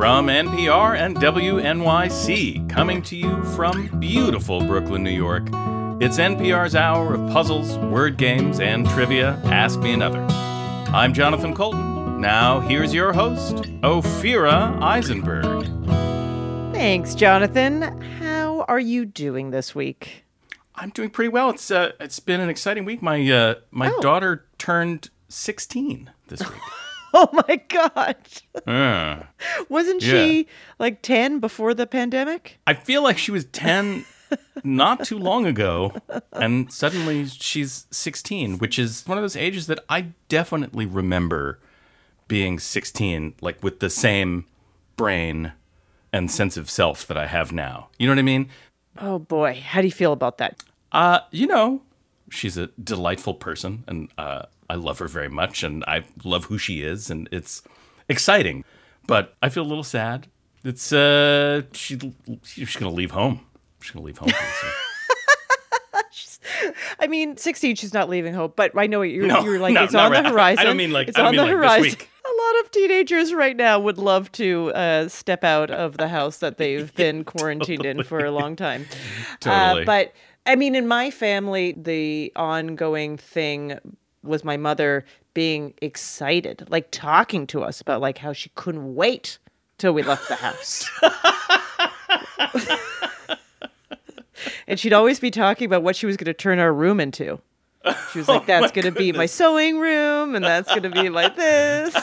from NPR and WNYC, coming to you from beautiful Brooklyn, New York. It's NPR's hour of puzzles, word games, and trivia. Ask me another. I'm Jonathan Coulton. Now, here's your host, Ophira Eisenberg. Thanks, Jonathan. How are you doing this week? I'm doing pretty well. It's uh, it's been an exciting week. My uh, my Oh. daughter turned 16 this week. Oh my God. Uh, Wasn't Yeah. she like 10 before the pandemic? I feel like she was 10 not too long ago, and suddenly she's 16, which is one of those ages that I definitely remember being 16, like with the same brain and sense of self that I have now. You know what I mean? Oh boy. How do you feel about that? Uh, you know, she's a delightful person, and uh, I love her very much, and I love who she is, and it's exciting. But I feel a little sad. It's uh, she she's gonna leave home. She's gonna leave home. I mean, 16, she's not leaving home, but I know what you're, No, you're like, no, it's on right. the horizon. I don't mean like- it's on mean the like this horizon. week. A lot of teenagers right now would love to uh, step out of the house that they've been quarantined in for a long time. Totally. Uh, but I mean, in my family, the ongoing thing was my mother being excited, like talking to us about like how she couldn't wait till we left the house. and she'd always be talking about what she was going to turn our room into. She was like, "That's going to be my sewing room, and that's going to be like this."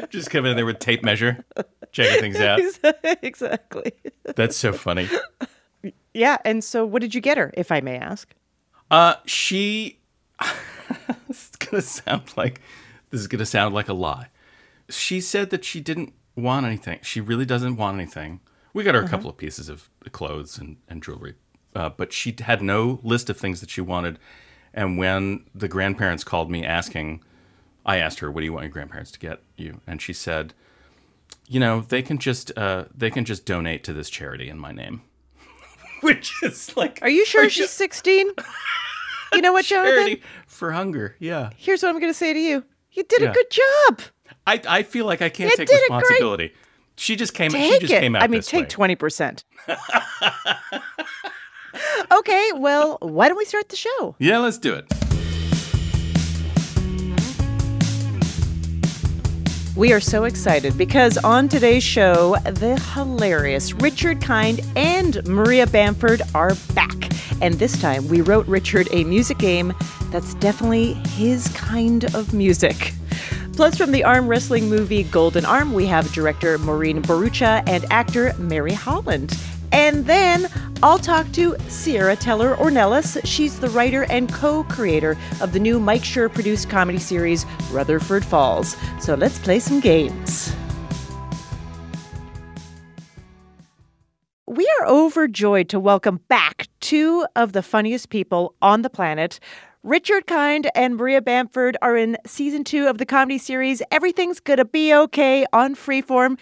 Just come in there with tape measure, checking things out. exactly. That's so funny. Yeah. And so, what did you get her, if I may ask? Uh, she. this is gonna sound like this is gonna sound like a lie. She said that she didn't want anything. She really doesn't want anything. We got her a couple of pieces of clothes and, and jewelry, uh, but she had no list of things that she wanted. And when the grandparents called me asking, I asked her, "What do you want your grandparents to get you?" And she said, "You know, they can just uh, they can just donate to this charity in my name." Which is like, Are you sure she's 16? You know what, Jonathan? charity for hunger. Yeah. Here's what I'm going to say to you. You did Yeah. a good job. I, I feel like I can't You take a great- responsibility. She just came. she Take just it. came out I mean, take 20%. okay, well, why don't we start the show? Yeah, let's do it. We are so excited because on today's show, the hilarious Richard Kind and Maria Bamford are back. And this time, we wrote Richard a music game that's definitely his kind of music. Plus, from the arm wrestling movie Golden Arm, we have director Maureen Bharoocha and actor Mary Holland. And then I'll talk to Sierra Teller Ornelas. She's the writer and co creator of the new Mike Schur produced comedy series Rutherford Falls. So let's play some games. We are overjoyed to welcome back two of the funniest people on the planet. Richard Kind and Maria Bamford are in season two of the comedy series Everything's Gonna Be Okay on Freeform.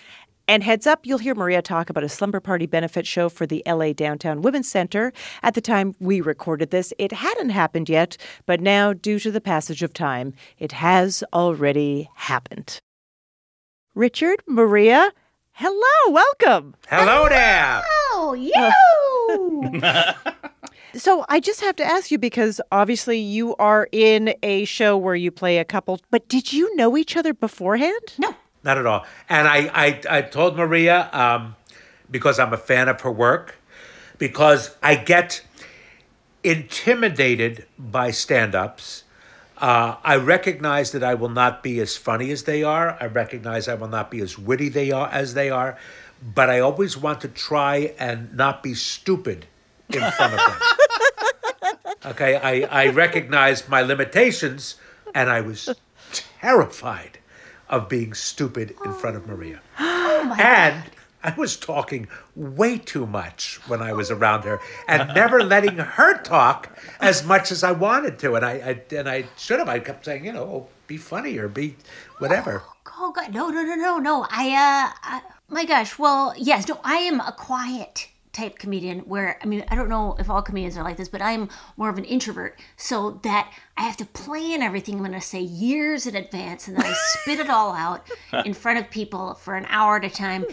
And heads up, you'll hear Maria talk about a slumber party benefit show for the LA Downtown Women's Center. At the time we recorded this, it hadn't happened yet, but now, due to the passage of time, it has already happened. Richard, Maria, hello, welcome. Hello there. Oh, you! Uh, so I just have to ask you because obviously you are in a show where you play a couple, but did you know each other beforehand? no. Not at all. And I, I, I told Maria um, because I'm a fan of her work, because I get intimidated by stand-ups. Uh, I recognize that I will not be as funny as they are. I recognize I will not be as witty they are as they are, but I always want to try and not be stupid in front of them. Okay, I, I recognize my limitations, and I was terrified of being stupid in front of Maria. and I was talking way too much when I was around her, and never letting her talk as much as I wanted to. And I, I and I should have. I kept saying, you know, oh, be funny or be whatever. Oh God, no, no, no, no, no. I, uh, I, my gosh. Well, yes, no. I am a quiet type comedian where I mean I don't know if all comedians are like this, but I'm more of an introvert, so that I have to plan everything I'm going to say years in advance, and then I spit it all out in front of people for an hour at a time.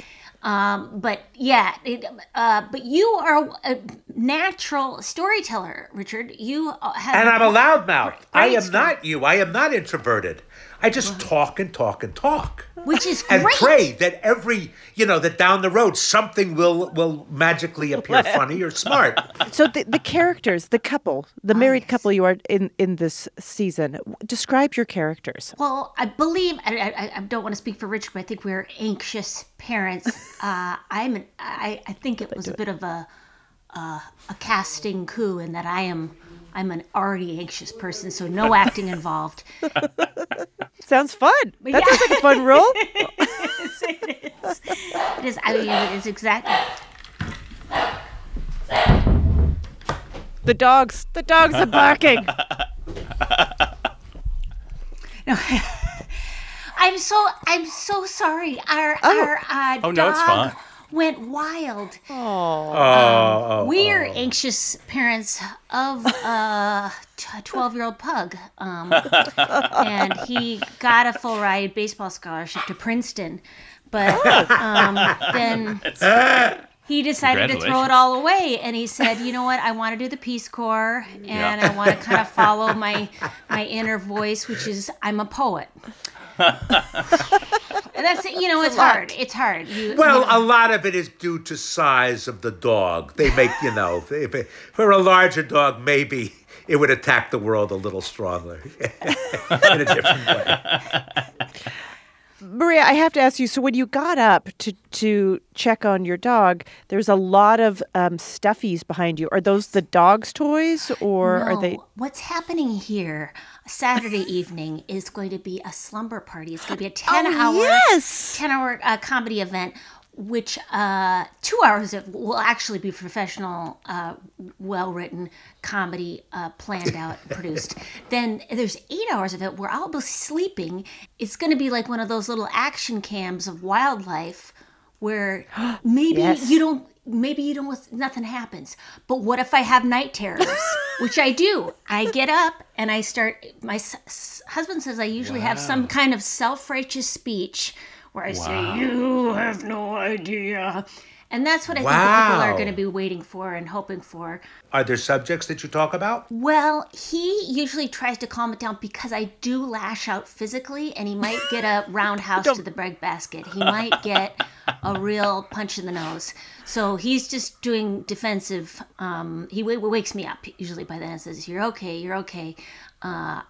Um, but yeah, it, uh, but you are a natural storyteller, Richard. You uh, have And I'm a loudmouth. I am not you. I am not introverted. I just talk and talk and talk. which is And pray that every, you know, that down the road something will will magically appear funny or smart. So the, the characters, the couple, the married yes. couple you are in in this season. Describe your characters. Well, I believe I, I, I don't want to speak for Richard, but I think we're anxious parents. Uh, I'm an, I, I think it was a bit of a uh, a casting coup in that I am I'm an already anxious person, so no acting involved. Sounds fun. That Yeah. sounds like a fun role. it is. It is. I mean, it is exactly. The dogs, the dogs are barking. I'm so I'm so sorry. Our our uh, Oh, no, it's dog fine. Went wild. Oh, We're anxious parents of a twelve-year-old pug, um, and he got a full ride baseball scholarship to Princeton, but um, then he decided to throw it all away, and he said, "You know what? I want to do the Peace Corps, and Yeah. I want to kind of follow my my inner voice, which is I'm a poet." And that's you know it's hard. It's hard. You, Well, you- a lot of it is due to size of the dog. They make, you know, if it, for a larger dog, maybe it would attack the world a little stronger in a different way. Maria, I have to ask you. So when you got up to to check on your dog, there's a lot of um, stuffies behind you. Are those the dog's toys, or are they? What's happening here Saturday evening is going to be a slumber party. It's going to be a 10 hour Oh, yes. 10 hour uh, comedy event which uh, two hours of will actually be professional, uh, well written comedy uh, planned out, produced. Then there's eight hours of it where I'll be sleeping. It's going to be like one of those little action cams of wildlife where maybe Yes. you don't maybe you don't nothing happens but what if i have night terrors which i do i get up and i start my s- husband says i usually have some kind of self-righteous speech where i say you have no idea and that's what i think the people are going to be waiting for and hoping for Are there subjects that you talk about? well, he usually tries to calm it down because I do lash out physically, and he might get a roundhouse to the breadbasket. He might get a real punch in the nose. So he's just doing defensive. Um, he w- wakes me up usually by then and says, "You're okay. You're okay." Uh,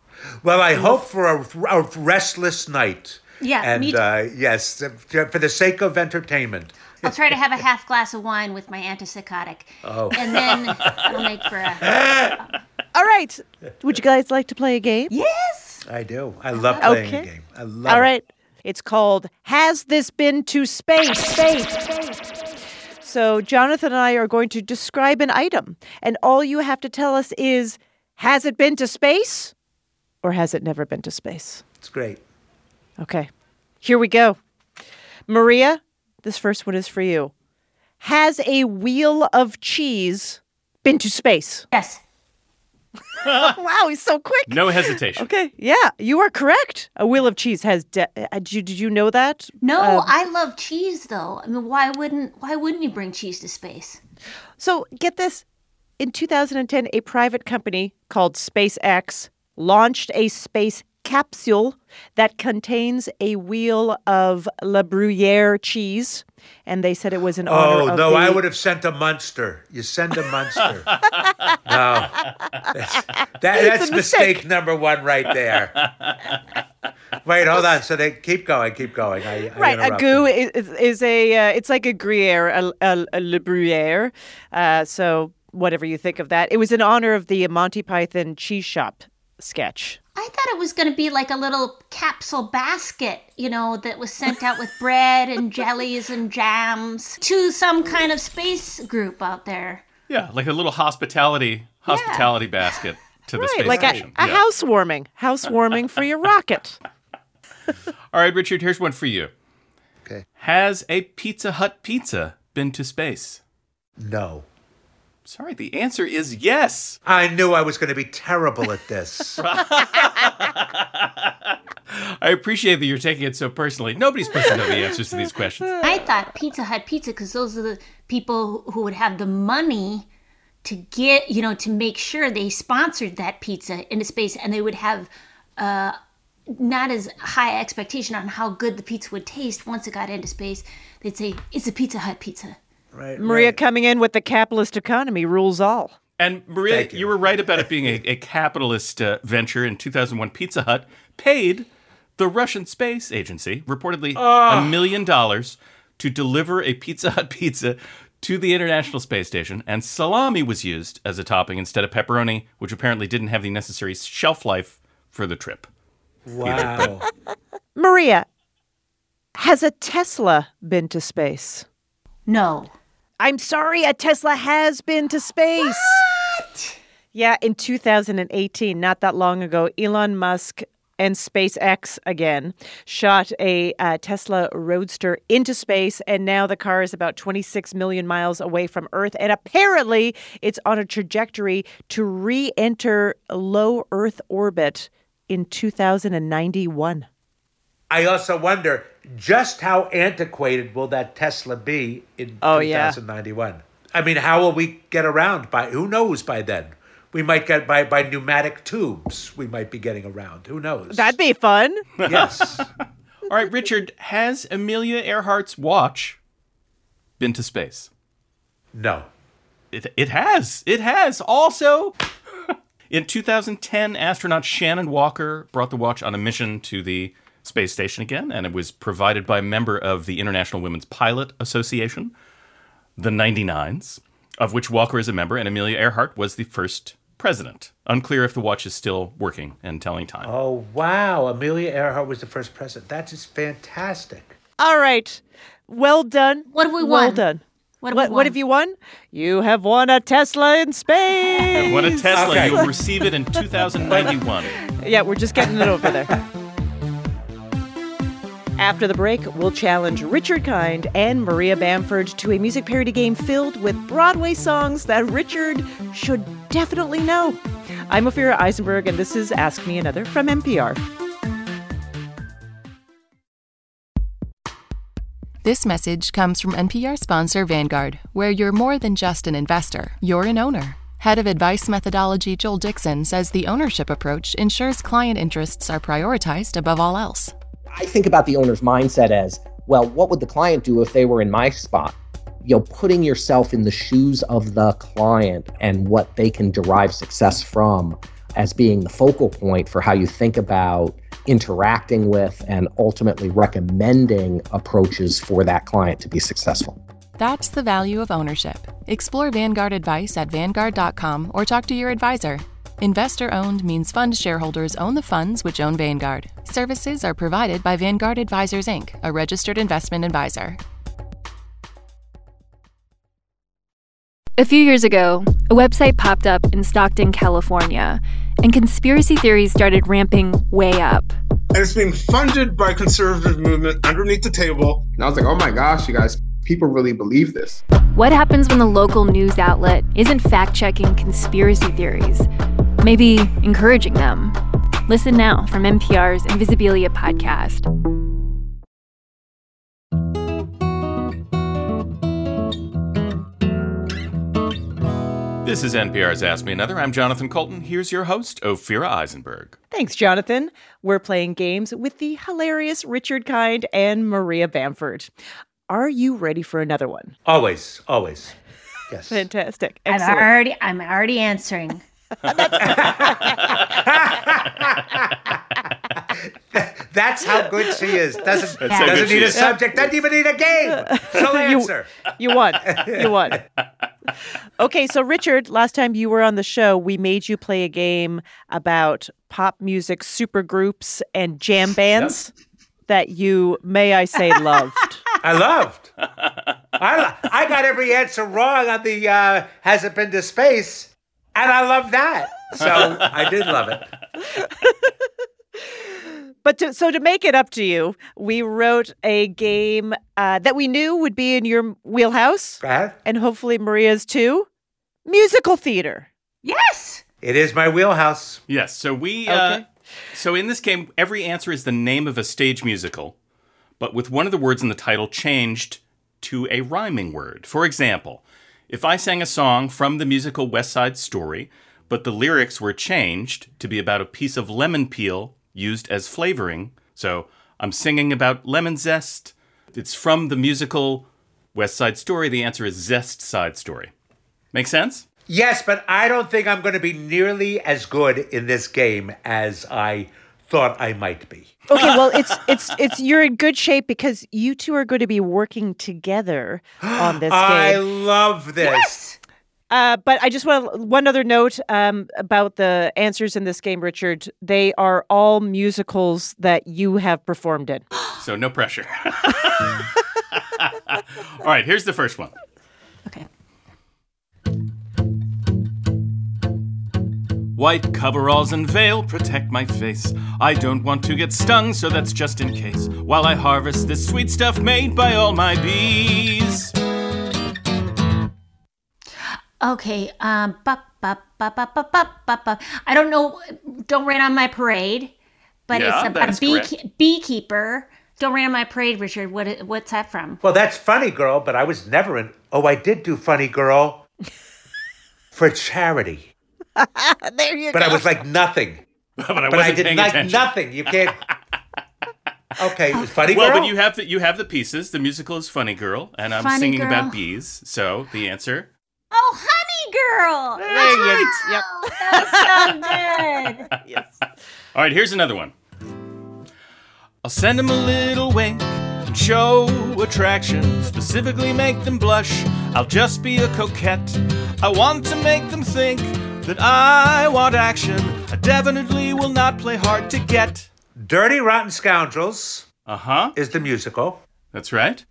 Well, I hope for a, a restless night. Yeah, And me uh, yes, for the sake of entertainment. I'll try to have a half glass of wine with my antipsychotic, Oh. and then it'll make for a All right. Would you guys like to play a game? yes. I do. I love playing Okay. a game. I love All right. it. It's called Has This Been to Space? Space? Space. So, Jonathan and I are going to describe an item, and all you have to tell us is Has it been to space or has it never been to space? It's great. Okay. Here we go. Maria, this first one is for you. Has a wheel of cheese been to space? Yes. wow, he's so quick. No hesitation. Okay, yeah, you are correct. A wheel of cheese has. De- uh, did, you, did you know that? No, Uh, I love cheese though. I mean, why wouldn't why wouldn't you bring cheese to space? So get this. In 2010, a private company called SpaceX launched a space capsule that contains a wheel of La Bruyere cheese, and they said it was an honor Oh, of no, the- I would have sent a Munster. You send a Munster. no. That's, that, that's mistake. mistake. number one right there. Wait, hold on. So they keep going, keep going. I, I Right, a goo is, is, is a uh, it's like a Gruyere, a, a, a Le Bruyere. Uh, so whatever you think of that, it was in honor of the Monty Python cheese shop sketch. I thought it was going to be like a little capsule basket, you know, that was sent out with bread and jellies and jams to some kind of space group out there. Yeah, like a little hospitality hospitality basket to the Right, space like a, station. a Yeah. housewarming, housewarming for your rocket. All right, Richard, here's one for you. Okay. Has a Pizza Hut pizza been to space? No. Sorry, the answer is yes. I knew I was going to be terrible at this. I appreciate that you're taking it so personally. Nobody's supposed to know the answers to these questions. I thought Pizza Hut pizza because those are the people who would have the money to get, you know, to make sure they sponsored that pizza into space and they would have uh, not as high expectation on how good the pizza would taste once it got into space. They'd say, it's a Pizza Hut pizza. Right. Maria right. coming in with the capitalist economy rules all. And Maria, you. you. were right about it being a, a capitalist uh, venture. In 2001, Pizza Hut paid the Russian Space Agency reportedly a million dollars to deliver a Pizza Hut pizza to the International Space Station, and salami was used as a topping instead of pepperoni, which apparently didn't have the necessary shelf life for the trip. Wow. Maria, has a Tesla been to space? No. I'm sorry, a Tesla has been to space. What? Yeah, in 2018, not that long ago, Elon Musk and SpaceX again shot a uh, Tesla Roadster into space, and now the car is about 26 million miles away from Earth, and apparently it's on a trajectory to re-enter low Earth orbit in 2091. I also wonder just how antiquated will that Tesla be in Oh, yeah. 2091? I mean, how will we get around by who knows by then? We might get by by pneumatic tubes. We might be getting around. Who knows? That'd be fun. yes. All right, Richard, has Amelia Earhart's watch been to space? No. It, it has. It has. Also, in 2010, astronaut Shannon Walker brought the watch on a mission to the space station again, and it was provided by a member of the International Women's Pilot Association, the 99s, of which Walker is a member, and Amelia Earhart was the first president. Unclear if the watch is still working and telling time. Oh wow! Amelia Earhart was the first president. That is just fantastic. All right. Well done. What have we Well won? Well done. What have What, what have you won? You have won a Tesla in space. What a Tesla! Okay. You'll receive it in 2091. Yeah, we're just getting it over there. After the break, we'll challenge Richard Kind and Maria Bamford to a music parody game filled with Broadway songs that Richard should definitely know. I'm Ophira Eisenberg, and this is Ask Me Another from NPR. This message comes from NPR sponsor Vanguard, where you're more than just an investor, you're an owner. Head of Advice Methodology Joel Dixon says the ownership approach ensures client interests are prioritized above all else. I think about the owner's mindset as well, what would the client do if they were in my spot? You know, putting yourself in the shoes of the client and what they can derive success from as being the focal point for how you think about interacting with and ultimately recommending approaches for that client to be successful. That's the value of ownership. Explore Vanguard advice at Vanguard.com or talk to your advisor. Investor owned means fund shareholders own the funds which own Vanguard. Services are provided by Vanguard Advisors Inc., a registered investment advisor. A few years ago, a website popped up in Stockton, California, and conspiracy theories started ramping way up. and it's being funded by conservative movement underneath the table. And I was like, oh my gosh, you guys, people really believe this. What happens when the local news outlet isn't fact checking conspiracy theories? Maybe encouraging them. Listen now from NPR's Invisibilia podcast. This is NPR's Ask Me Another. I'm Jonathan Coulton. Here's your host, Ophira Eisenberg. Thanks, Jonathan. We're playing games with the hilarious Richard Kind and Maria Bamford. Are you ready for another one? Always, always. Yes. Fantastic. I'm already I'm already answering. That's how good she is. Doesn't That's how good doesn't she need a is. subject. Doesn't even need a game. She'll answer. You won. You won. Okay, so Richard, last time you were on the show, we made you play a game about pop music supergroups and jam bands that you, may I say, loved. I loved. I lo- I got every answer wrong on the uh, has it been to space, and I love that. So I did love it. But to, so to make it up to you, we wrote a game uh, that we knew would be in your wheelhouse, Uh, and hopefully Maria's too. Musical theater. Yes. it is my wheelhouse. Yes. So we. Uh, Okay. so in this game, every answer is the name of a stage musical, but with one of the words in the title changed to a rhyming word. For example, if I sang a song from the musical West Side Story, but the lyrics were changed to be about a piece of lemon peel used as flavoring, so I'm singing about lemon zest. It's from the musical West Side Story. The answer is Zest Side Story. Make sense? Yes, but I don't think I'm going to be nearly as good in this game as I thought I might be. Okay, well, it's it's it's you're in good shape because you two are going to be working together on this game. I game. love this. Yes. Uh, but I just want one other note um, about the answers in this game, Richard. They are all musicals that you have performed in. So no pressure. All right, here's the first one. Okay. White coveralls and veil protect my face. I don't want to get stung, so that's just in case. While I harvest this sweet stuff made by all my bees. Okay. Um. Ba, ba, ba, ba, ba, ba, ba, ba. I don't know. Don't rain on my parade, but Yeah, it's about a bee, correct. beekeeper. Don't rain on my parade, Richard. What? What's that from? Well, that's funny, girl, but I was never in. Oh, I did do funny, girl, for charity. there you But I was like nothing. but I But I wasn't did paying like attention. nothing. You can't. Okay, it was funny, Girl. Well, but you have the you have the pieces. The musical is Funny Girl, and I'm Funny singing Girl. about bees. So the answer. Oh, honey girl. There you Yep. That's so good. Yes. All right, here's another one. I'll send them a little wink and show attraction, specifically make them blush. I'll just be a coquette. I want to make them think that I want action. I definitely will not play hard to get. Dirty Rotten Scoundrels Uh huh. is the musical. That's right.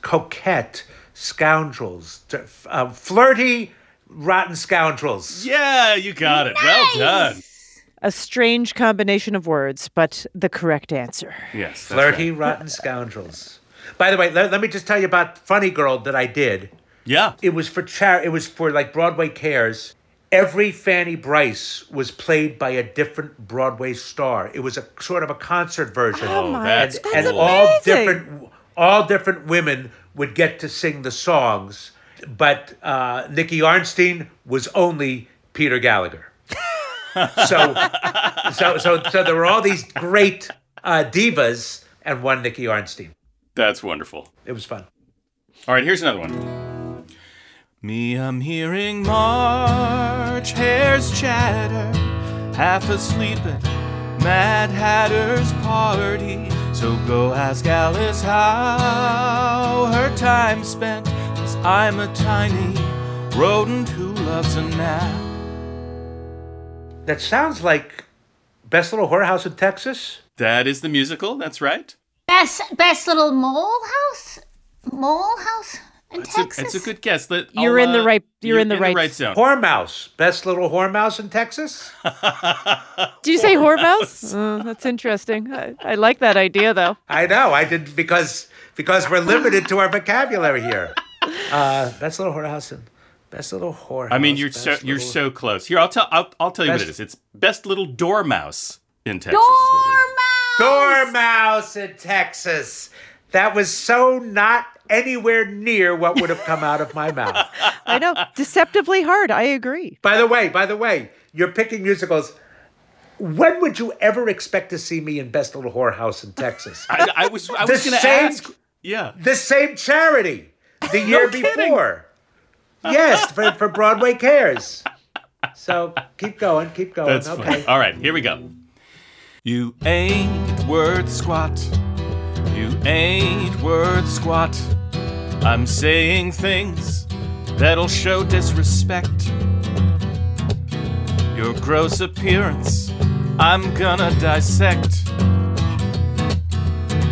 Coquette, Scoundrels, d- uh, Flirty, Rotten Scoundrels. Yeah, you got it. Well done. A strange combination of words, but the correct answer. Yes. Flirty, right. Rotten Scoundrels. By the way, let, let me just tell you about Funny Girl that I did. Yeah. It was for char- It was for like Broadway Cares. Every Fanny Brice was played by a different Broadway star. It was a sort of a concert version. Oh my- that's and, cool. and That's all different all different women would get to sing the songs, but uh, Nicky Arnstein was only Peter Gallagher. so, so, so, so there were all these great uh, divas and one Nicky Arnstein. That's wonderful. It was fun. All right, here's another one. Me, I'm hearing March hares chatter, half asleep at Mad Hatter's party. So go ask Alice how her time's spent, 'cause I'm a tiny rodent who loves a nap. That sounds like Best Little Whorehouse in Texas. That is the musical, that's right. Best best little mole house. Mole house in It's a, it's a good guess. Let- You're I'll, in the right- you're in the right- zone. Whoremouse. Best Little Whoremouse in Texas. Do you say whoremouse? Oh, that's interesting. I, I like that idea, though. I know. I did because because we're limited to our vocabulary here. Uh, best Little Whorehouse in Best Little Whorehouse. I mean, you're Best so you're Little- so close. Here, I'll tell I'll, I'll tell you what it Best- is. It's best little dormouse in Texas. is what it is. Dormouse in Texas. That was so not anywhere near what would have come out of my mouth. I know. Deceptively hard. I agree. By the way, by the way, you're picking musicals. When would you ever expect to see me in Best Little Whorehouse in Texas? I, I was I The was going to ask. Yeah. the same charity the year before. Yes, for, for Broadway Cares. So keep going, keep going. That's okay. funny. All right, here we go. You ain't worth squat. You ain't worth squat. I'm saying things that'll show disrespect. Your gross appearance, I'm gonna dissect.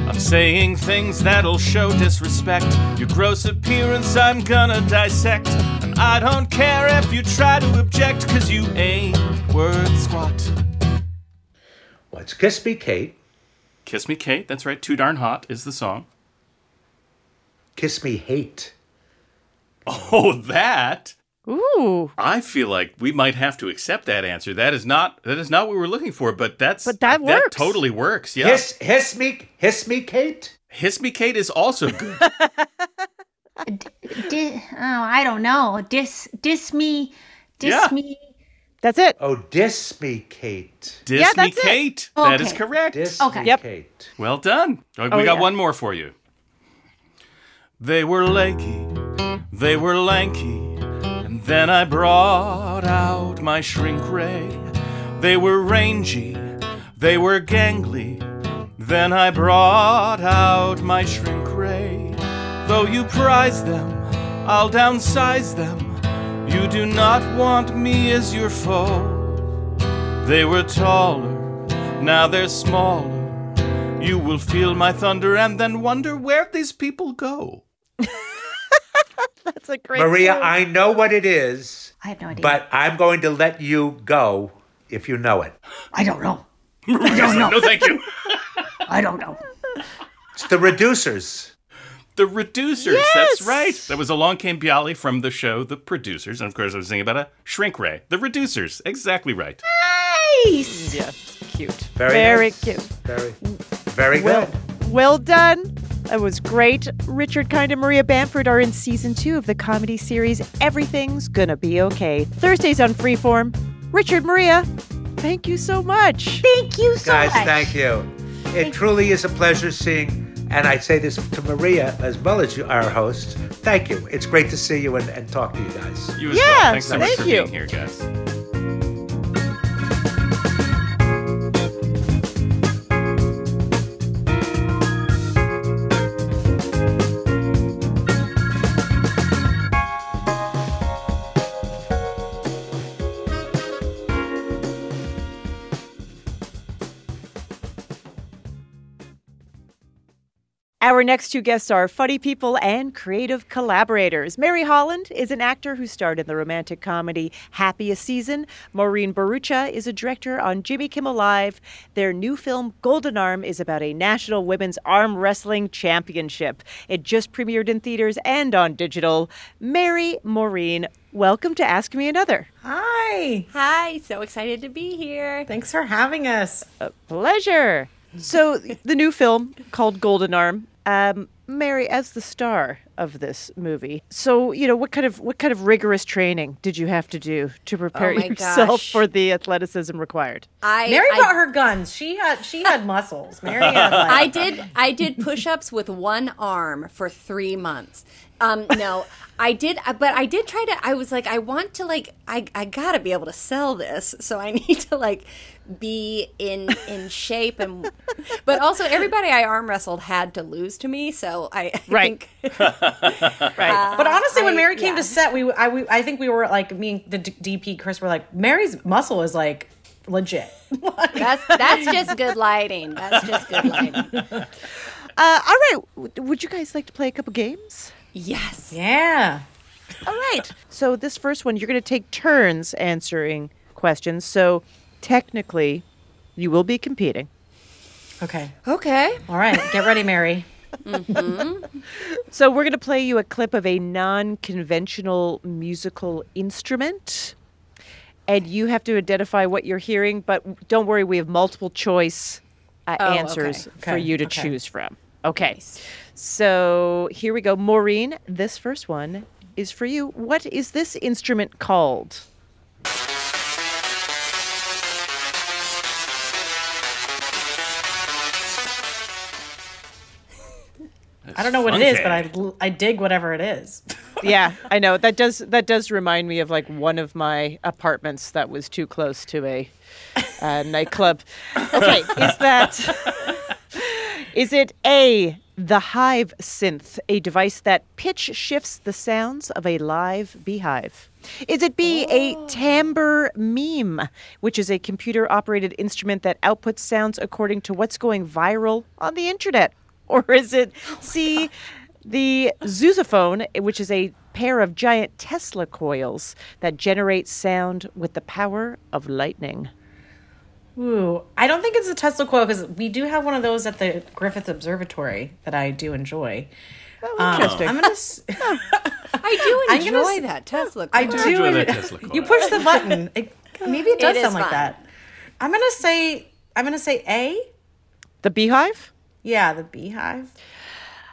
I'm saying things that'll show disrespect. Your gross appearance, I'm gonna dissect. And I don't care if you try to object, cause you ain't worth squat. Well, it's Kiss Me Kate. Kiss Me Kate. That's right. Too Darn Hot is the song. Kiss Me Hate. Oh, that. Ooh. I feel like we might have to accept that answer. That is not that is not what we were looking for, but that's But that that works. totally works. Yeah. Hiss, hiss me, hiss me, Kate. Hiss Me Kate is also good. Di- oh, I don't know. Dis, dis me, dis Yeah. me. That's it. Oh, diss me, Kate. Diss Yeah, Me that's it. Kate. That is correct. Diss Okay. me, Yep. Kate. Well done. Oh, we Oh, got yeah. one more for you. They were lanky, they were lanky, and then I brought out my shrink ray. They were rangy, they were gangly, then I brought out my shrink ray. Though you prize them, I'll downsize them. You do not want me as your foe. They were taller, now they're smaller. You will feel my thunder and then wonder where these people go. That's a great Maria, quote. I know what it is, I have no idea. but I'm going to let you go if you know it. I don't know. Maria's like, no, thank you. I don't know. It's the Reducers. The Reducers. Yes! That's right. That was Along Came Bialy from the show The Producers. And of course, I was thinking about a shrink ray. The Reducers. Exactly right. Nice. Yeah, cute. Very, Very nice. cute. Very, very Well, good. well done. That was great. Richard Kind and Maria Bamford are in season two of the comedy series Everything's Gonna Be Okay. Thursdays on Freeform. Richard, Maria, thank you so much. Thank you so much. Guys, much. thank you. It truly is a pleasure seeing, and I say this to Maria as well as you, our host. Thank you. It's great to see you and, and talk to you guys. You as Yeah, well. Thanks so much thank for you. being here, guys. Our next two guests are funny people and creative collaborators. Mary Holland is an actor who starred in the romantic comedy Happiest Season. Maureen Bharoocha is a director on Jimmy Kimmel Live. Their new film, Golden Arm, is about a national women's arm wrestling championship. It just premiered in theaters and on digital. Mary, Maureen, welcome to Ask Me Another. Hi. Hi, so excited to be here. Thanks for having us. A pleasure. So, the new film called Golden Arm. Um, Mary, as the star of this movie, so you know what kind of what kind of rigorous training did you have to do to prepare Oh yourself gosh. for the athleticism required? I Mary I, brought her guns. She had she had muscles. Mary had like, I did I did push-ups with one arm for 3 months. Um no, I did but I did try to I was like I want to like I I got to be able to sell this, so I need to like be in in shape and but also everybody I arm wrestled had to lose to me, so I, I Right. think Right. But honestly, when I- Mary came yeah. to set, we I, we I think we were like me and the D- DP Chris were like Mary's muscle is like legit. that's that's just good lighting. That's just good lighting. uh, all right. Would you guys like to play a couple games? Yes. yeah. All right. So this first one, you're going to take turns answering questions. So technically, you will be competing. Okay. Okay. All right. Get ready, Mary. So we're going to play you a clip of a non-conventional musical instrument, and you have to identify what you're hearing. But don't worry, we have multiple choice uh, Oh, answers okay. for Okay, you to okay. choose from. Okay. So here we go, Maureen. This first one is for you. What is this instrument called? I don't know what it Funky. is, but I I dig whatever it is. yeah, I know that does that does remind me of like one of my apartments that was too close to a uh, nightclub. Okay, is that is it a the Hive synth, a device that pitch shifts the sounds of a live beehive? Is it B, a timbre meme, which is a computer operated instrument that outputs sounds according to what's going viral on the internet? Or is it C, the Zeusaphone, which is a pair of giant Tesla coils that generate sound with the power of lightning? Ooh, I don't think it's a Tesla coil because we do have one of those at the Griffith Observatory that I do enjoy. Um, interesting. I'm gonna. s- I do I'm gonna enjoy s- that Tesla. Coil. I coil. do. enjoy that en- Tesla coil. You push the button. It, maybe it does It is sound like fun. that. I'm gonna say. I'm gonna say A. The beehive? Yeah, the beehive.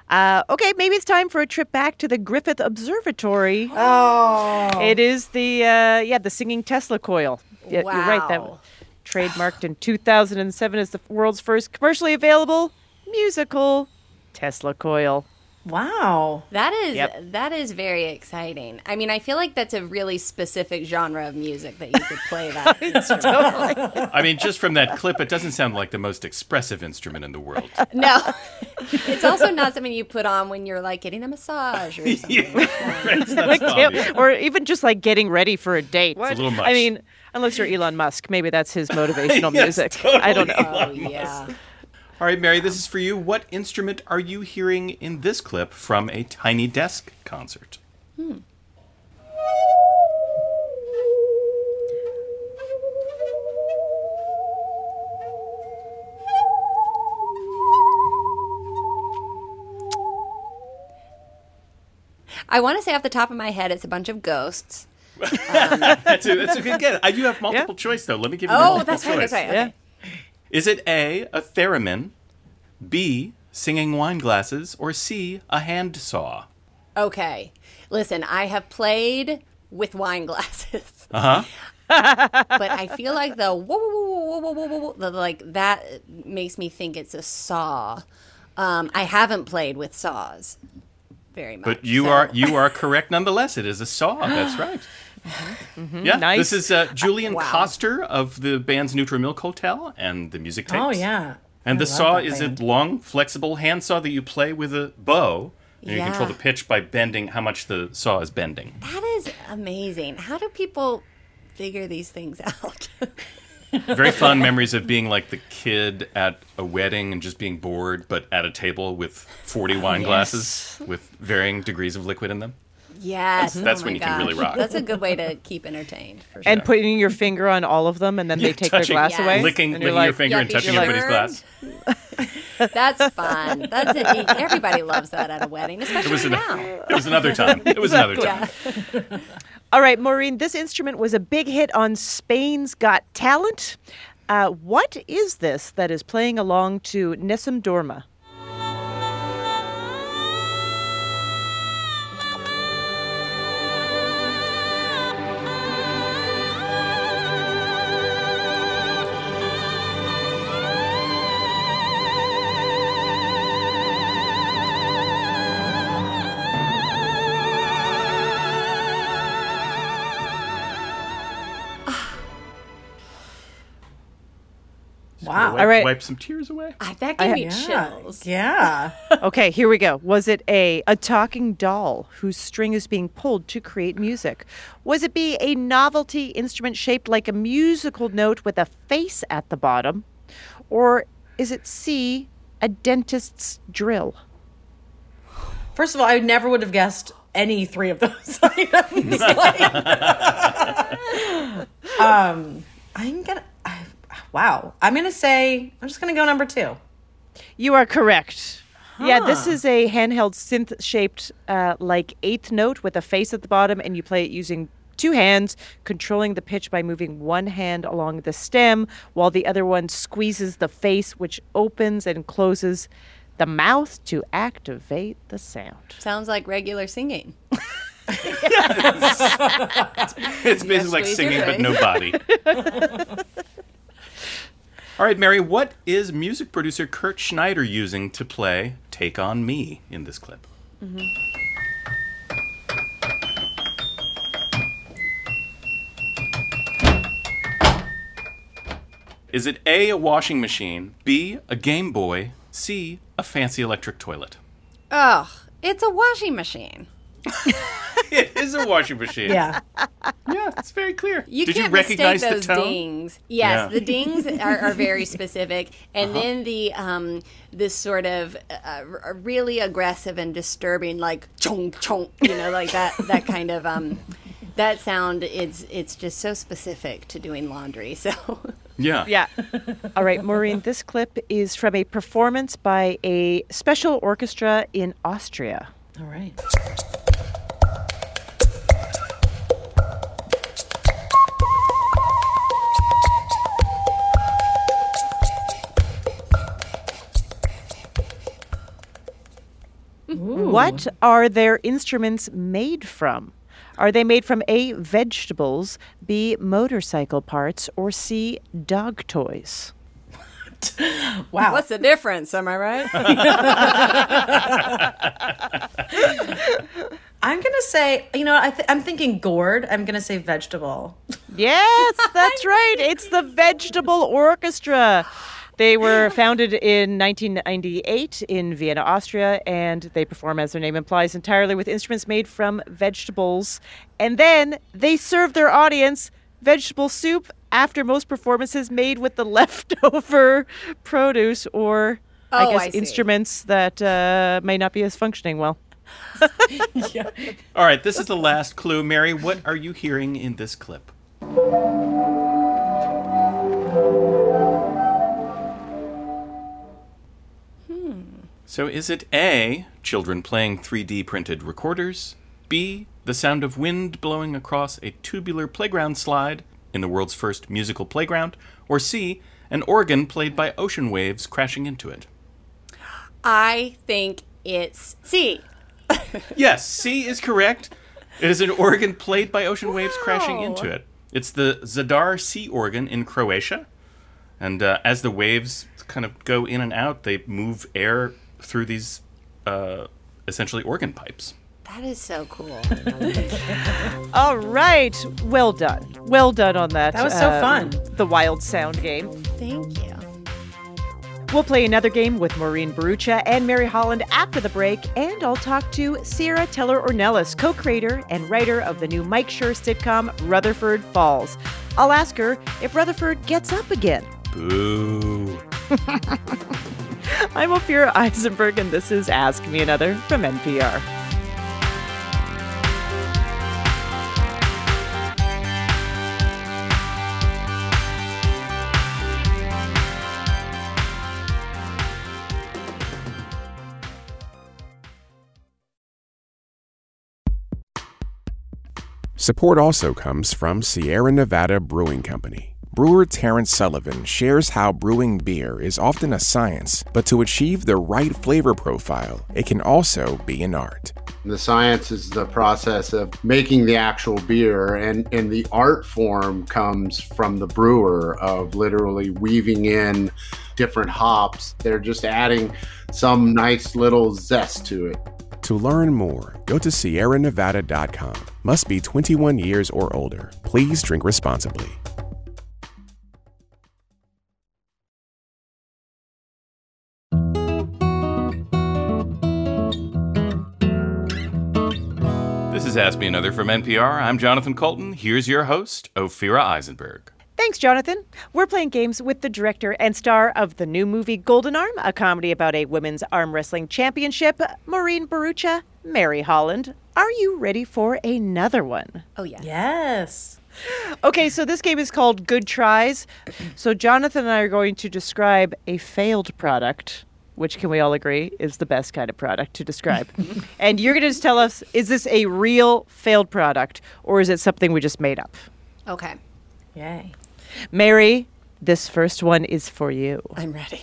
Uh, okay, maybe it's time for a trip back to the Griffith Observatory. Oh, It is the uh, yeah the singing Tesla coil. Yeah, You're right. That Wow. trademarked in 2007 as the world's first commercially available musical Tesla coil. Wow. That is Yep. that is very exciting. I mean, I feel like that's a really specific genre of music that you could play that. instrument. I mean, just from that clip, it doesn't sound like the most expressive instrument in the world. no, it's also not something you put on when you're like getting a massage or something. Right? It's Like, fun, yeah, yeah. or even just like getting ready for a date. a little I mean, unless you're Elon Musk, maybe that's his motivational Yes, music. I don't know. Oh yeah. All right, Mary, this is for you. What instrument are you hearing in this clip from a Tiny Desk concert? Hmm. I want to say off the top of my head, it's a bunch of ghosts. That's a, that's a good guess. I do have multiple choice, though. Let me give you Oh, multiple that's right. That's right. Yeah. Is it A, a theremin, B, singing wine glasses, or C, a hand saw? Okay. Listen, I have played with wine glasses. Uh huh. but I feel like the whoa, whoa, whoa, whoa, whoa, whoa, whoa, the, like that makes me think it's a saw. Um, I haven't played with saws very much. But you so- are you are correct nonetheless. It is a saw. That's right. Yeah, Nice. this is uh, Julian Wow. Koster of the band's Neutral Milk Hotel and the music tapes. Oh yeah. And I the saw is band. a long, flexible handsaw that you play with a bow. And you control the pitch by bending how much the saw is bending. That is amazing. How do people figure these things out? Very fun memories of being like the kid at a wedding and just being bored, but at a table with 40 wine glasses with varying degrees of liquid in them. Yes, That's oh when my you can really rock. That's a good way to keep entertained. For sure. And putting your finger on all of them, and then they take touching- their glass Yes. away. Licking, and you're your finger and touching sure. everybody's glass. That's fun. That's it. Everybody loves that at a wedding, It especially was, an, now. it was another time. It was another time. Yeah. All right, Maureen, this instrument was a big hit on Spain's Got Talent. Uh, what is this that is playing along to Nessun Dorma? Wow. Wipe, All right. Wipe some tears away. Ah, That gave me Yeah. chills. Yeah. Okay, here we go. Was it A, a talking doll whose string is being pulled to create music? Was it B, a novelty instrument shaped like a musical note with a face at the bottom? Or is it C, a dentist's drill? First of all, I never would have guessed any three of those items. Like, um, I'm gonna. I, wow. I'm gonna say. I'm just gonna go number two. You are correct. Yeah, this is a handheld synth shaped uh, like eighth note with a face at the bottom, and you play it using two hands, controlling the pitch by moving one hand along the stem while the other one squeezes the face, which opens and closes the mouth to activate the sound. Sounds like regular singing. It's basically like singing, but face. no body. All right, Mary, what is music producer Kurt Schneider using to play Take On Me in this clip? Mm-hmm. Is it A, a washing machine, B, a Game Boy, C, a fancy electric toilet? Ugh, it's a washing machine. It is a washing machine. Yeah. Yeah, it's very clear. You Did can't you recognize mistake those the tone? dings. Yes, Yeah. Uh-huh. the dings are, are very specific, and then the um, this sort of uh, really aggressive and disturbing, like chong chong, you know, like that that kind of um, that sound it's it's just so specific to doing laundry. So Yeah. Yeah. All right, Maureen, this clip is from a performance by a special orchestra in Austria. All right. What are their instruments made from? Are they made from A, vegetables, B, motorcycle parts, or C, dog toys? Wow. what's the difference? Am I right? I'm gonna say, you know, I th- I'm thinking gourd. I'm gonna say vegetable. Yes, that's right. It's the Vegetable Orchestra. They were founded in 1998 in Vienna, Austria, and they perform, as their name implies, entirely with instruments made from vegetables. And then they serve their audience vegetable soup after most performances made with the leftover produce or, I Oh, guess, I instruments that uh, may not be as functioning well. All right, this is the last clue. Mary, what are you hearing in this clip? So is it A, children playing 3D printed recorders, B, the sound of wind blowing across a tubular playground slide in the world's first musical playground, or C, an organ played by ocean waves crashing into it? I think it's C. Yes, C is correct. It is an organ played by ocean waves crashing into it. It's the Zadar Sea organ in Croatia. And uh, as the waves kind of go in and out, they move air through these uh, essentially organ pipes. That is so cool. All right. Well done. Well done on that. That was so uh, fun. The wild sound game. Thank you. We'll play another game with Maureen Bharoocha and Mary Holland after the break, and I'll talk to Sierra Teller Ornelas, co creator and writer of the new Mike Schur sitcom Rutherford Falls. I'll ask her if Rutherford gets up again. Boo. I'm Ophira Eisenberg, and this is Ask Me Another from NPR. Support also comes from Sierra Nevada Brewing Company. Brewer Terrence Sullivan shares how brewing beer is often a science, but to achieve the right flavor profile, it can also be an art. The science is the process of making the actual beer, and, and the art form comes from the brewer of literally weaving in different hops. They're just adding some nice little zest to it. To learn more, go to sierranevada.com. Must be 21 years or older. Please drink responsibly. Is Ask Me Another from NPR. I'm Jonathan Coulton. Here's your host, Ophira Eisenberg. Thanks, Jonathan. We're playing games with the director and star of the new movie Golden Arm, a comedy about a women's arm wrestling championship, Maureen Bharoocha, Mary Holland. Are you ready for another one? Oh, yes. Yes. Okay, so this game is called Good Tries. So Jonathan and I are going to describe a failed product, which can we all agree is the best kind of product to describe. and you're going to just tell us is this a real failed product or is it something we just made up? Okay. Yay. Mary, this first one is for you. I'm ready.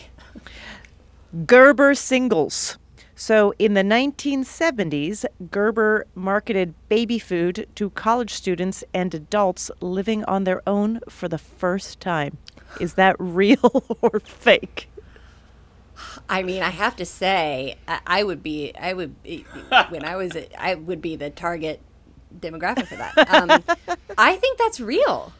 Gerber singles. So, in the 1970s, Gerber marketed baby food to college students and adults living on their own for the first time. Is that real or fake? I mean, I have to say, I, I would be, I would, be, when I was, I would be the target demographic for that. Um, I think that's real.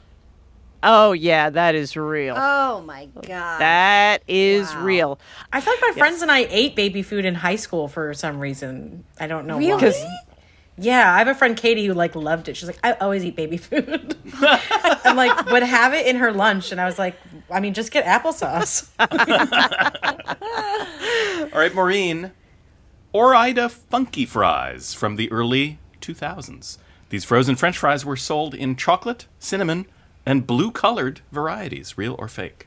Oh, yeah, that is real. Oh my god. that is real. I feel like my friends and I ate baby food in high school for some reason. I don't know Really? why. Yeah, I have a friend Katie who like loved it. She's like, I always eat baby food. and like would have it in her lunch, and I was like, I mean, just get applesauce. All right, Maureen. Ore-Ida Funky Fries from the early 2000s. These frozen french fries were sold in chocolate, cinnamon, and blue colored varieties, real or fake.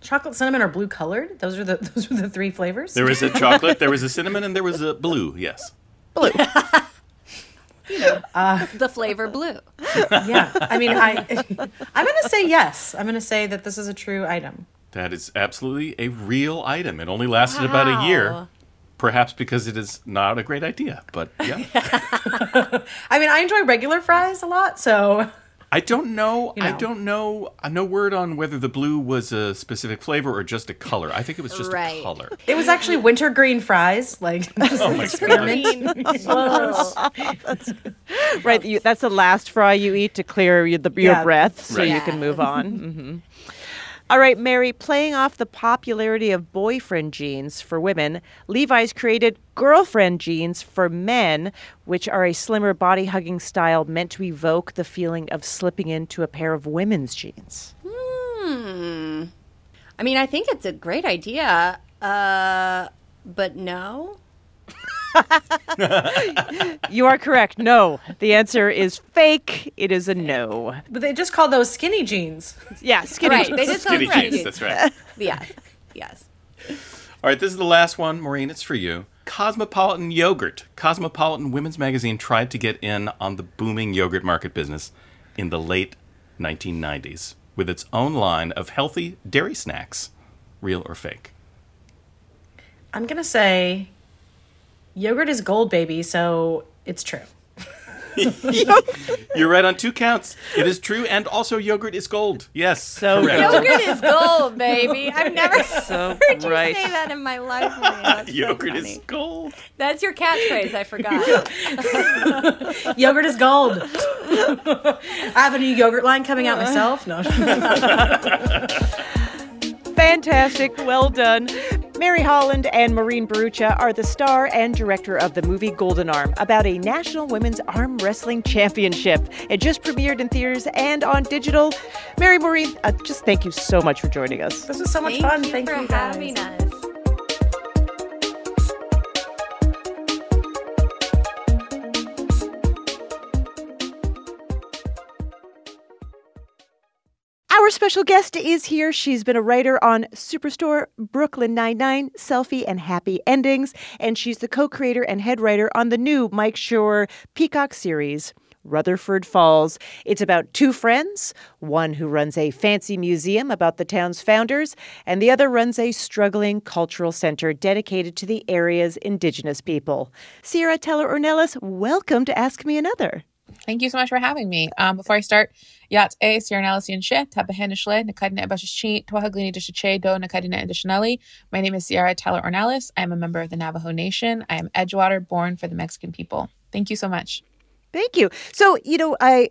Chocolate, cinnamon, or blue colored? Those are the those are the three flavors. There was a chocolate, there was a cinnamon, and there was a blue, yes. Uh, the flavor blue. yeah. I mean, I I'm gonna say yes. I'm gonna say that this is a true item. That is absolutely a real item. It only lasted about a year. Perhaps because it is not a great idea, but yeah. I mean, I enjoy regular fries a lot, so I don't know. You I don't know. uh, No word on whether the blue was a specific flavor or just a color. I think it was just Right. a color. it was actually wintergreen fries. Like, Oh my experiment. Right, you, that's the last fry you eat to clear your, the, your Yeah. breath, so Right. you can move on. hmm All right, Mary. Playing off the popularity of boyfriend jeans for women, Levi's created girlfriend jeans for men, which are a slimmer, body-hugging style meant to evoke the feeling of slipping into a pair of women's jeans. Hmm. I mean, I think it's a great idea. Uh, but no. You are correct. No, the answer is fake. It is a no. But they just call those skinny jeans. Yeah, skinny right. jeans. They just Skinny sound right. jeans, that's right. Yes. Yes. All right, this is the last one, Maureen. It's for you. Cosmopolitan Yogurt. Cosmopolitan Women's Magazine tried to get in on the booming yogurt market business in the late 1990s with its own line of healthy dairy snacks. Real or fake? I'm gonna say yogurt is gold, baby. So it's true. You're right on two counts. It is true, and also yogurt is gold. Yes. So correct. Yogurt is gold, baby. I've never So heard you right. say that in my life. That's Yogurt funny. is gold. That's your catchphrase. I forgot. Yogurt is gold. I have a new yogurt line coming out myself. No. Fantastic. Well done. Mary Holland and Maureen Bharoocha are the star and director of the movie Golden Arm about a National Women's Arm Wrestling Championship. It just premiered in theaters and on digital. Mary Maureen, uh, just thank you so much for joining us. This was so much Thank fun. you Thank for you guys. having us. Our special guest is here. She's been a writer on Superstore, Brooklyn Nine-Nine, Selfie, and Happy Endings. And she's the co-creator and head writer on the new Mike Schur Peacock series, Rutherford Falls. It's about two friends, one who runs a fancy museum about the town's founders, and the other runs a struggling cultural center dedicated to the area's indigenous people. Sierra Teller Ornelas, welcome to Ask Me Another. Thank you so much for having me. Um, before I start, Yat A, Sierra Nalisian She, Tabahen Shle, Nakadina Ebashashi, Twahaglini Dishache, Do, Nakadina Additionally. My name is Sierra Teller Ornelas. I am a member of the Navajo Nation. I am Edgewater, born for the Mexican people. Thank you so much. Thank you. So, you know, I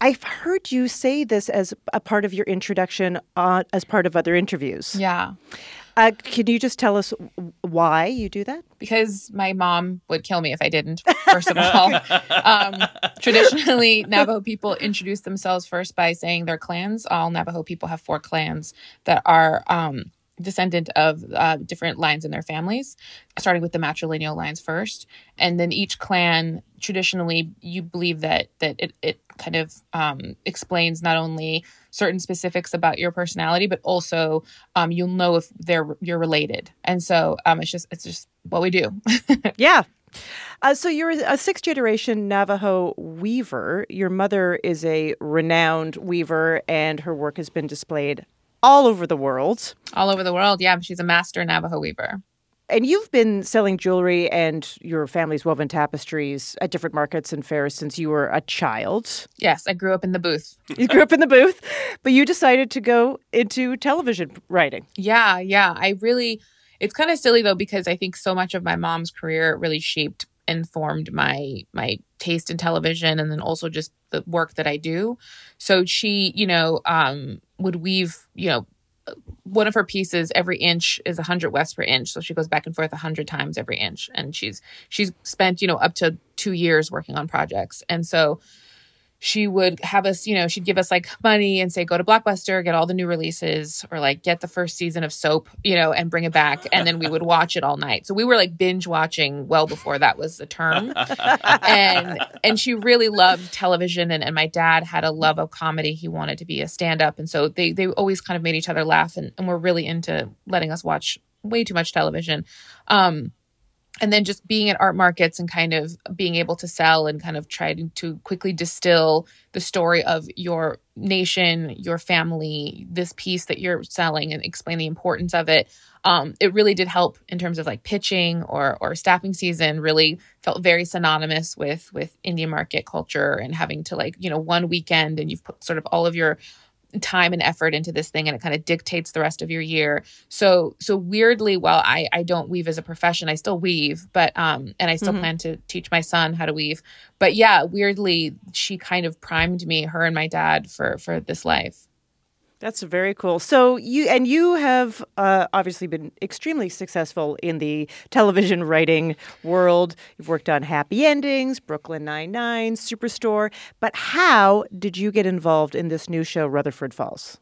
I've heard you say this as a part of your introduction uh, as part of other interviews. Yeah. Uh, can you just tell us why you do that? Because my mom would kill me if I didn't, first of all. um, traditionally, Navajo people introduce themselves first by saying their clans. All Navajo people have four clans that are um, descendant of uh, different lines in their families, starting with the matrilineal lines first. And then each clan, traditionally, you believe that, that it, it kind of um, explains not only certain specifics about your personality, but also um, you'll know if they're you're related. And so um, it's just it's just what we do. yeah. Uh, so you're a sixth generation Navajo weaver. Your mother is a renowned weaver, and her work has been displayed all over the world. All over the world, yeah. She's a master Navajo weaver. And you've been selling jewelry and your family's woven tapestries at different markets and fairs since you were a child. Yes, I grew up in the booth. You grew up in the booth, but you decided to go into television writing. Yeah, yeah. I really, it's kind of silly though because I think so much of my mom's career really shaped informed my my taste in television, and then also just the work that I do. So she, you know, um, would weave, you know. One of her pieces, every inch is a hundred weft per inch, so she goes back and forth a hundred times every inch, and she's she's spent you know up to two years working on projects, and so she would have us, you know, she'd give us like money and say, go to Blockbuster, get all the new releases, or like get the first season of soap, you know, and bring it back. And then we would watch it all night. So we were like binge watching well before that was the term. and and she really loved television and, and my dad had a love of comedy. He wanted to be a stand-up. And so they they always kind of made each other laugh and, and were really into letting us watch way too much television. Um and then just being at art markets and kind of being able to sell and kind of trying to quickly distill the story of your nation, your family, this piece that you're selling and explain the importance of it. Um, it really did help in terms of like pitching or or staffing season. Really felt very synonymous with with Indian market culture and having to like you know one weekend and you've put sort of all of your time and effort into this thing and it kind of dictates the rest of your year. So so weirdly while i i don't weave as a profession i still weave but um and i still Mhm. plan to teach my son how to weave. But yeah weirdly she kind of primed me her and my dad for for this life That's very cool. So you and you have uh, obviously been extremely successful in the television writing world. You've worked on Happy Endings, Brooklyn Nine Nine, Superstore. But how did you get involved in this new show, Rutherford Falls?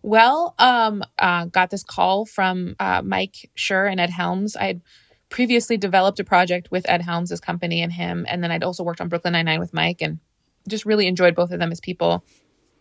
Well, um, uh, got this call from uh, Mike Schur and Ed Helms. I had previously developed a project with Ed Helms' company and him, and then I'd also worked on Brooklyn Nine Nine with Mike, and just really enjoyed both of them as people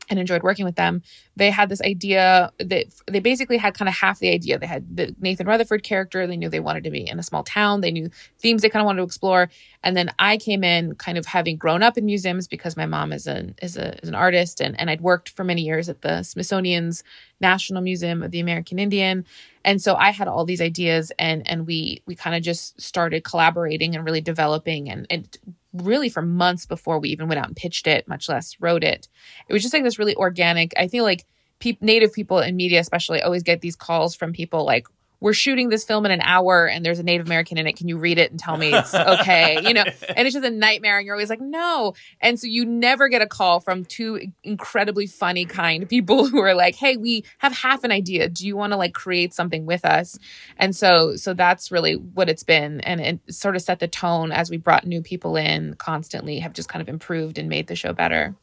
and enjoyed working with them. They had this idea that they basically had kind of half the idea. They had the Nathan Rutherford character. They knew they wanted to be in a small town. They knew themes they kind of wanted to explore. And then I came in kind of having grown up in museums because my mom is an is, a, is an artist and, and I'd worked for many years at the Smithsonian's National Museum of the American Indian. And so I had all these ideas and and we we kind of just started collaborating and really developing and, and really for months before we even went out and pitched it, much less wrote it. It was just like this really organic. I feel like peop native people in media, especially, always get these calls from people like, "We're shooting this film in an hour, and there's a Native American in it. Can you read it and tell me it's okay?" you know, and it's just a nightmare. And you're always like, "No." And so you never get a call from two incredibly funny, kind people who are like, "Hey, we have half an idea. Do you want to like create something with us?" And so, so that's really what it's been, and it sort of set the tone as we brought new people in constantly. Have just kind of improved and made the show better.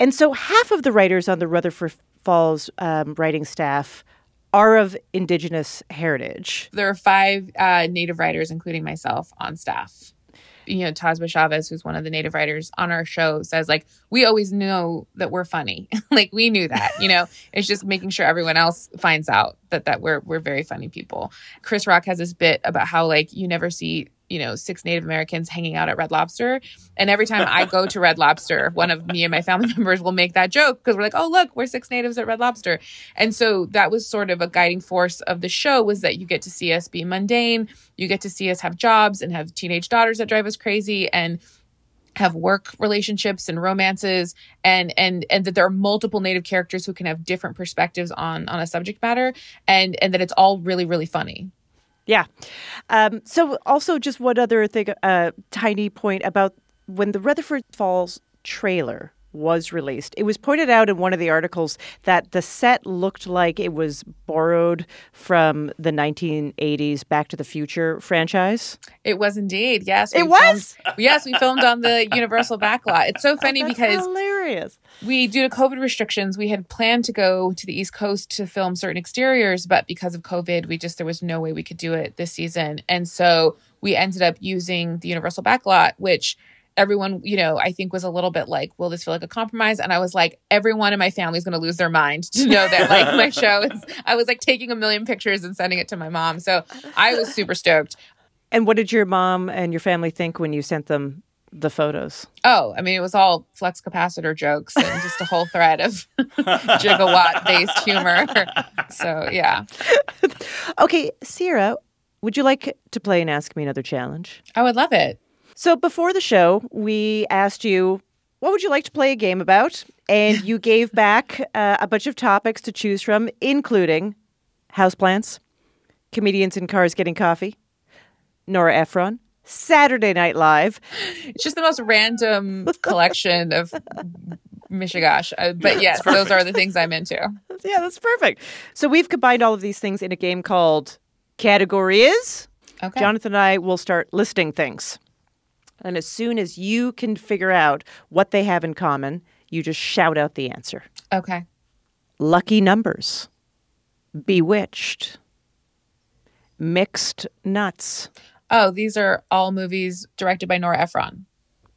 And so half of the writers on the Rutherford Falls um, writing staff are of Indigenous heritage. There are five uh, native writers, including myself, on staff. You know, Tazbah Chavez, who's one of the native writers on our show, says like we always know that we're funny. like we knew that. You know, it's just making sure everyone else finds out that that we're we're very funny people. Chris Rock has this bit about how like you never see you know six Native Americans hanging out at Red Lobster, and every time I go to Red Lobster, one of me and my family members will make that joke because we're like, oh look, we're six natives at Red Lobster, and so that was sort of a guiding force of the show was that you get to see us be mundane, you get to see us have jobs and have teenage daughters that drive us crazy, and have work relationships and romances and and and that there are multiple native characters who can have different perspectives on on a subject matter and and that it's all really really funny Yeah. Um, so, also, just one other thing, uh, tiny point about when the Rutherford Falls trailer was released, it was pointed out in one of the articles that the set looked like it was borrowed from the 1980s Back to the Future franchise. It was indeed, yes. It was? filmed- yes, we filmed on the Universal backlot. It's so funny That's because hilarious. we, due to COVID restrictions, we had planned to go to the East Coast to film certain exteriors, but because of COVID, we just there was no way we could do it this season, and so we ended up using the Universal backlot, which everyone you know i think was a little bit like will this feel like a compromise and i was like everyone in my family is going to lose their mind to know that like my show is i was like taking a million pictures and sending it to my mom so i was super stoked And what did your mom and your family think when you sent them the photos? Oh, I mean, it was all flux capacitor jokes and just a whole thread of gigawatt based humor. So, yeah. Okay, Sierra, would you like to play and ask me another challenge? I would love it. So before the show, we asked you, what would you like to play a game about? And you gave back uh, a bunch of topics to choose from, including houseplants, comedians in cars getting coffee, Nora Ephron, Saturday Night Live. It's just the most random collection of mishigash. Uh, but yes, those are the things I'm into. Yeah, that's perfect. So we've combined all of these things in a game called Category Is. Okay. Jonathan and I will start listing things. And as soon as you can figure out what they have in common, you just shout out the answer. Okay. Lucky numbers, bewitched, mixed nuts. Oh, these are all movies directed by Nora Ephron.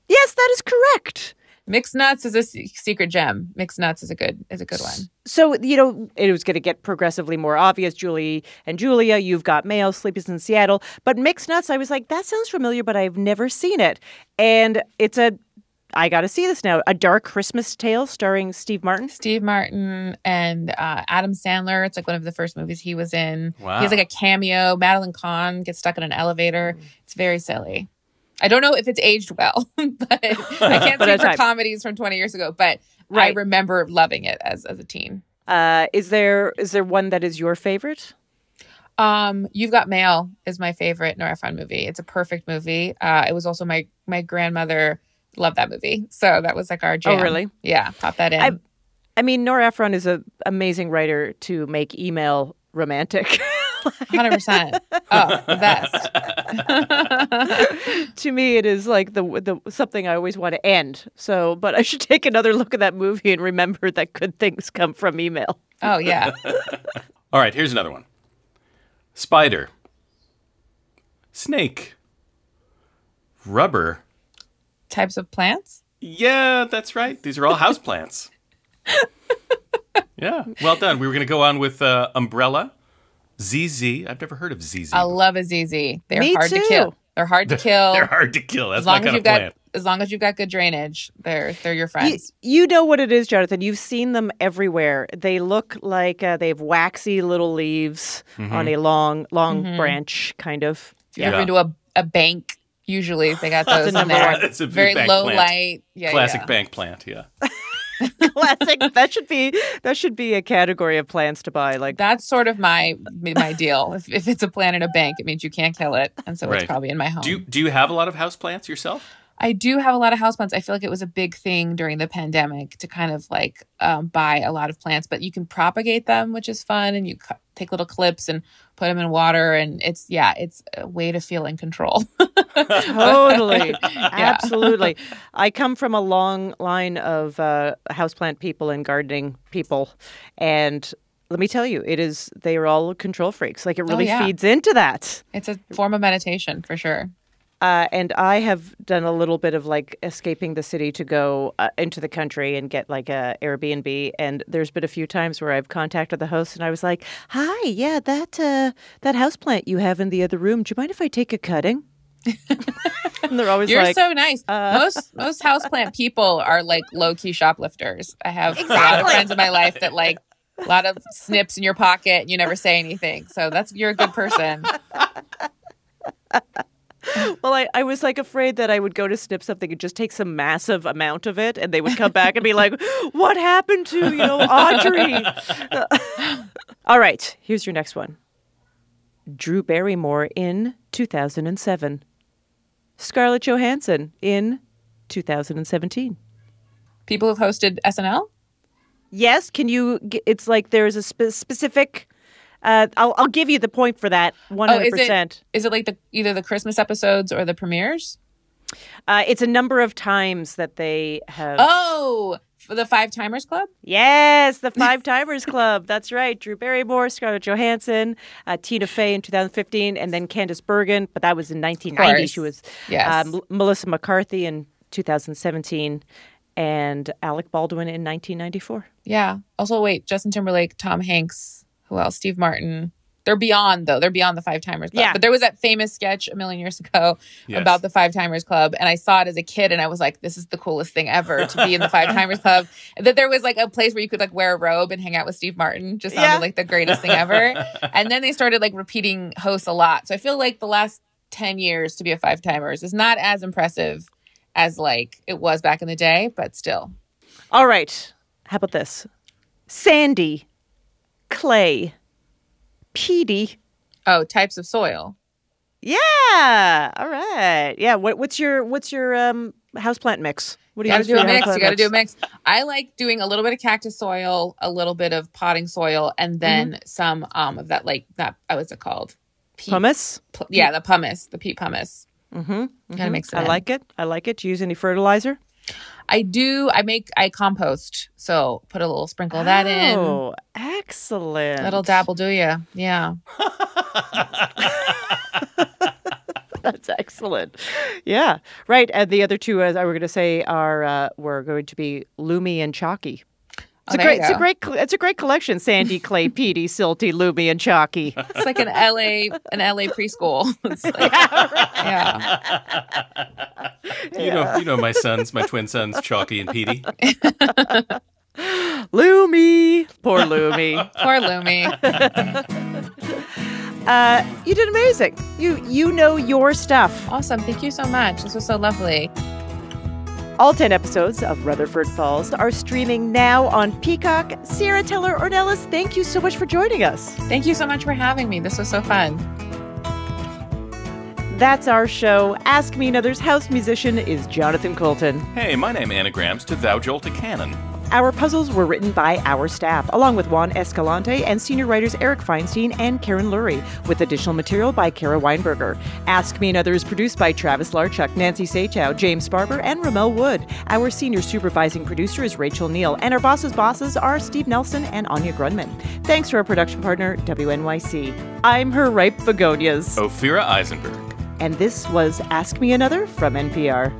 Yes, that is correct. Mixed Nuts is a secret gem. Mixed Nuts is a good is a good one. So, you know, it was going to get progressively more obvious. Julie and Julia, You've Got Mail, Sleepless in Seattle. But Mixed Nuts, I was like, that sounds familiar, but I've never seen it. And it's a, I got to see this now, a dark Christmas tale starring Steve Martin. Steve Martin and uh, Adam Sandler. It's like one of the first movies he was in. Wow. He has like a cameo. Madeline Kahn gets stuck in an elevator. It's very silly. I don't know if it's aged well, but I can't speak for comedies from 20 years ago. But I remember loving it as as a teen. Uh, is there is there one that is your favorite? Um, You've Got Mail is my favorite Nora Ephron movie. It's a perfect movie. Uh, it was also my my grandmother loved that movie, so that was like our jam. Oh, really? Yeah, pop that in. I, I mean, Nora Ephron is an amazing writer to make email romantic. Hundred percent. Oh, the best. to me, it is like the the something I always want to end. So, but I should take another look at that movie and remember that good things come from email. Oh yeah. All right, here's another one. Spider. Snake. Rubber. Types of plants. Yeah, that's right. These are all house plants. yeah, well done. We were going to go on with uh, umbrella, ZZ. I've never heard of ZZ. I love a ZZ. They're Me hard too. to kill. They're hard to kill. They're hard to kill. That's as long my as you've of got as long as you've got good drainage, they're they're your friends. you know what it is, Jonathan. You've seen them everywhere. They look like uh, they have waxy little leaves Mm-hmm. on a long, long Mhm. branch, kind of. If you ever been to a, a bank, usually they got those in number there. one. It's a big Very bank low plant. light. Yeah, Classic yeah. bank plant, yeah. Classic. that should be that should be a category of plants to buy. Like That's sort of my my deal. If, if it's a plant in a bank, it means you can't kill it, and so Right. it's probably in my home. Do you, do you have a lot of house plants yourself? I do have a lot of houseplants. I feel like it was a big thing during the pandemic to kind of like um, buy a lot of plants, but you can propagate them, which is fun. And you cu- take little clips and put them in water. And it's, yeah, it's a way to feel in control. totally Yeah. absolutely i come from a long line of uh, houseplant people and gardening people and let me tell you it is they are all control freaks like it Oh, really yeah. feeds into that It's a form of meditation for sure. Uh, and i have done a little bit of like escaping the city to go uh, into the country and get like a airbnb and there's been a few times where i've contacted the host and i was like hi yeah that uh, that houseplant you have in the other room do you mind if i take a cutting and they're always You're like so nice. uh, most most houseplant people are like low key shoplifters. I have a lot of friends in my life that like a lot of snips in your pocket and you never say anything. So that's you're a good person. Well, I, I was like afraid that I would go to snip something and just take some massive amount of it, and they would come back and be like, "What happened to you know Audrey?" All right, here's your next one. Drew Barrymore in 2007. Scarlett Johansson in 2017. People who've hosted SNL. Yes, can you? It's like there's a spe- specific. Uh, I'll I'll give you the point for that. One Oh, hundred is it percent. is it like the either the Christmas episodes or the premieres? Uh, it's a number of times that they have. Oh, for the Five Timers Club. Yes, the Five Timers Club. That's right. Drew Barrymore, Scarlett Johansson, uh, Tina Fey in 2015, and then Candice Bergen. But that was in 1990. She was Yes. um, Melissa McCarthy in 2017, and Alec Baldwin in 1994. Yeah. Also, wait, Justin Timberlake, Tom Hanks, who else? Steve Martin. They're beyond though. They're beyond the Five Timers Club. Yeah. But there was that famous sketch a million years ago Yes. about the Five Timers Club, and I saw it as a kid, and I was like, "This is the coolest thing ever to be in the Five Timers Club." That there was like a place where you could like wear a robe and hang out with Steve Martin. Just sounded Yeah. like the greatest thing ever. and then they started like repeating hosts a lot. So I feel like the last ten years to be a Five Timers is not as impressive as like it was back in the day, but still. All right. How about this? Sandy, clay, peaty. Oh, types of soil. Yeah. All right. Yeah. What, what's your what's your um houseplant mix? What do You gotta do a mix. You gotta do a mix. I like doing a little bit of cactus soil, a little bit of potting soil, and then some um of that like that. uh, What's it called? Peat- Pumice. pu- yeah, the pumice, the peat pumice. Mm-hmm. Kind of mix it I in. like it. I like it. Do you use any fertilizer? I do. I make. I compost. So put a little sprinkle of that in. Oh, excellent. Little dabble, do ya? Yeah. That's excellent. Yeah, right. And the other two, as I were going to say, are uh, were going to be Lumi and Chalky. It's Oh, a great, it's a great, it's a great collection. Sandy, Clay, Petey, Silty, Lumi, and Chalky. It's like an LA, an LA preschool. Like, yeah. You know, you know my sons, my twin sons, Chalky and Petey. Lumi, poor Lumi. Poor Lumi. Uh, you did amazing. You you know your stuff. Awesome. Thank you so much. This was so lovely. All 10 episodes of Rutherford Falls are streaming now on Peacock. Sierra Teller Ornelas, thank you so much for joining us. Thank you so much for having me. This was so fun. That's our show. Ask Me Another's house musician is Jonathan Coulton. Hey, my name is anagrams to Thou Jolt a Cannon. Our puzzles were written by our staff, along with Juan Escalante and senior writers Eric Feinstein and Karen Lurie, with additional material by Kara Weinberger. Ask Me Another is produced by Travis Larchuk, Nancy Saechao, James Barber, and Ramel Wood. Our senior supervising producer is Rachel Neal, and our bosses' bosses are Steve Nelson and Anya Grundmann. Thanks to our production partner, WNYC. I'm her ripe begonias. Ophira Eisenberg. And this was Ask Me Another from NPR.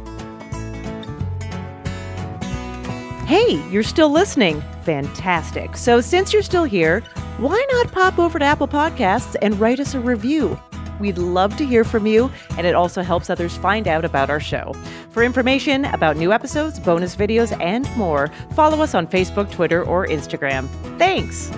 Hey, you're still listening. Fantastic. So, since you're still here, why not pop over to Apple Podcasts and write us a review? We'd love to hear from you, and it also helps others find out about our show. For information about new episodes, bonus videos, and more, follow us on Facebook, Twitter, or Instagram. Thanks.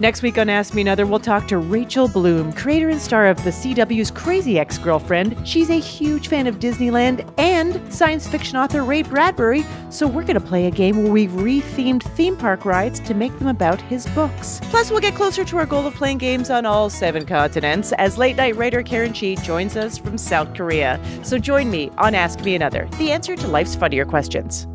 Next week on Ask Me Another, we'll talk to Rachel Bloom, creator and star of the CW's Crazy Ex Girlfriend. She's a huge fan of Disneyland and science fiction author Ray Bradbury, so we're going to play a game where we've rethemed theme park rides to make them about his books. Plus, we'll get closer to our goal of playing games on all seven continents as late night writer Karen Chee joins us from South Korea. So join me on Ask Me Another, the answer to life's funnier questions.